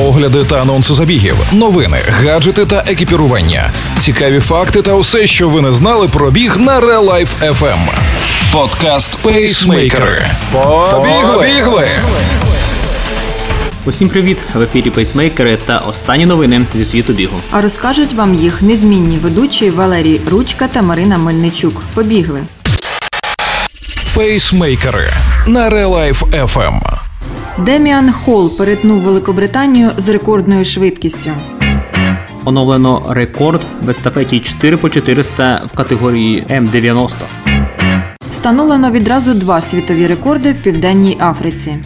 огляди та анонси забігів, новини, гаджети та екіпірування, цікаві факти та усе, що ви не знали про біг на Real Life FM. Подкаст Пейсмейкери. Побігли! Усім привіт! В ефірі пейсмейкери та останні новини зі світу бігу. А розкажуть вам їх незмінні ведучі Валерій Ручка та Марина Мельничук. Побігли. Пейсмейкери на Real Life FM. Деміан Холл перетнув Великобританію з рекордною швидкістю. Оновлено рекорд в естафеті 4 по 400 в категорії М90. Встановлено відразу два світові рекорди в Південній Африці.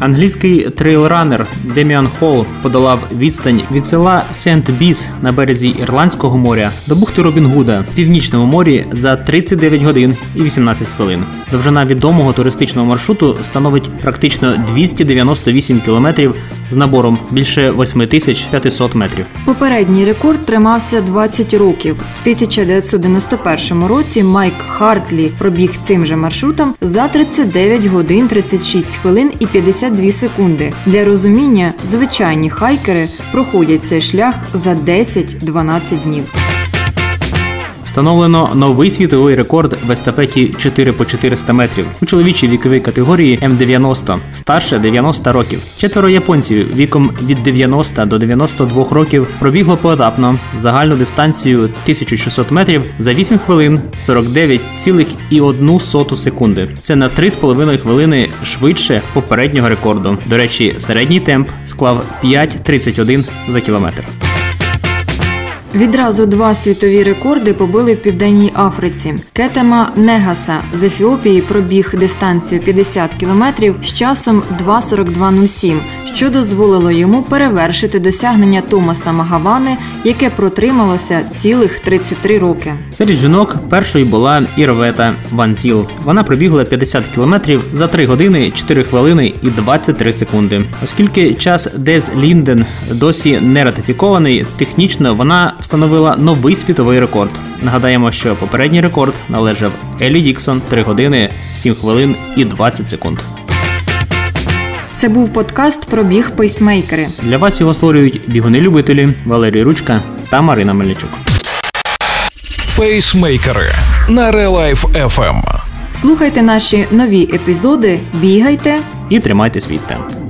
Англійський трейлранер Деміан Холл подолав відстань від села Сент Біс на березі Ірландського моря до бухти Робін Гуда в північному морі за 39 годин і 18 хвилин. Довжина відомого туристичного маршруту становить практично 298 кілометрів з набором більше 8500 метрів. Попередній рекорд тримався 20 років. В 1991 році Майк Хартлі пробіг цим же маршрутом за 39 годин 36 хвилин і 52 секунди. Для розуміння, звичайні хайкери проходять цей шлях за 10-12 днів. Встановлено новий світовий рекорд в естафеті 4 по 400 метрів у чоловічій віковій категорії М90 старше 90 років. Четверо японців віком від 90 до 92 років пробігло поетапно загальну дистанцію 1600 метрів за 8 хвилин 49,1 секунди. Це на 3,5 хвилини швидше попереднього рекорду. До речі, середній темп склав 5,31 за кілометр. Відразу два світові рекорди побили в Південній Африці. Кетема Негаса з Ефіопії пробіг дистанцію 50 кілометрів з часом 2.42.07, що дозволило йому перевершити досягнення Томаса Магавани, яке протрималося цілих 33 роки. Серед жінок першою була Ірвета Ванзіл. Вона пробігла 50 кілометрів за 3 години, 4 хвилини і 23 секунди. Оскільки час Дез Лінден досі не ратифікований, технічно вона встановила новий світовий рекорд. Нагадаємо, що попередній рекорд належав Елі Діксон 3 години, 7 хвилин і 20 секунд. Це був подкаст про біг пейсмейкери. Для вас його створюють бігуни-любителі Валерій Ручка та Марина Мельничук. Пейсмейкери на Life FM. Слухайте наші нові епізоди, бігайте. І тримайте свій темп.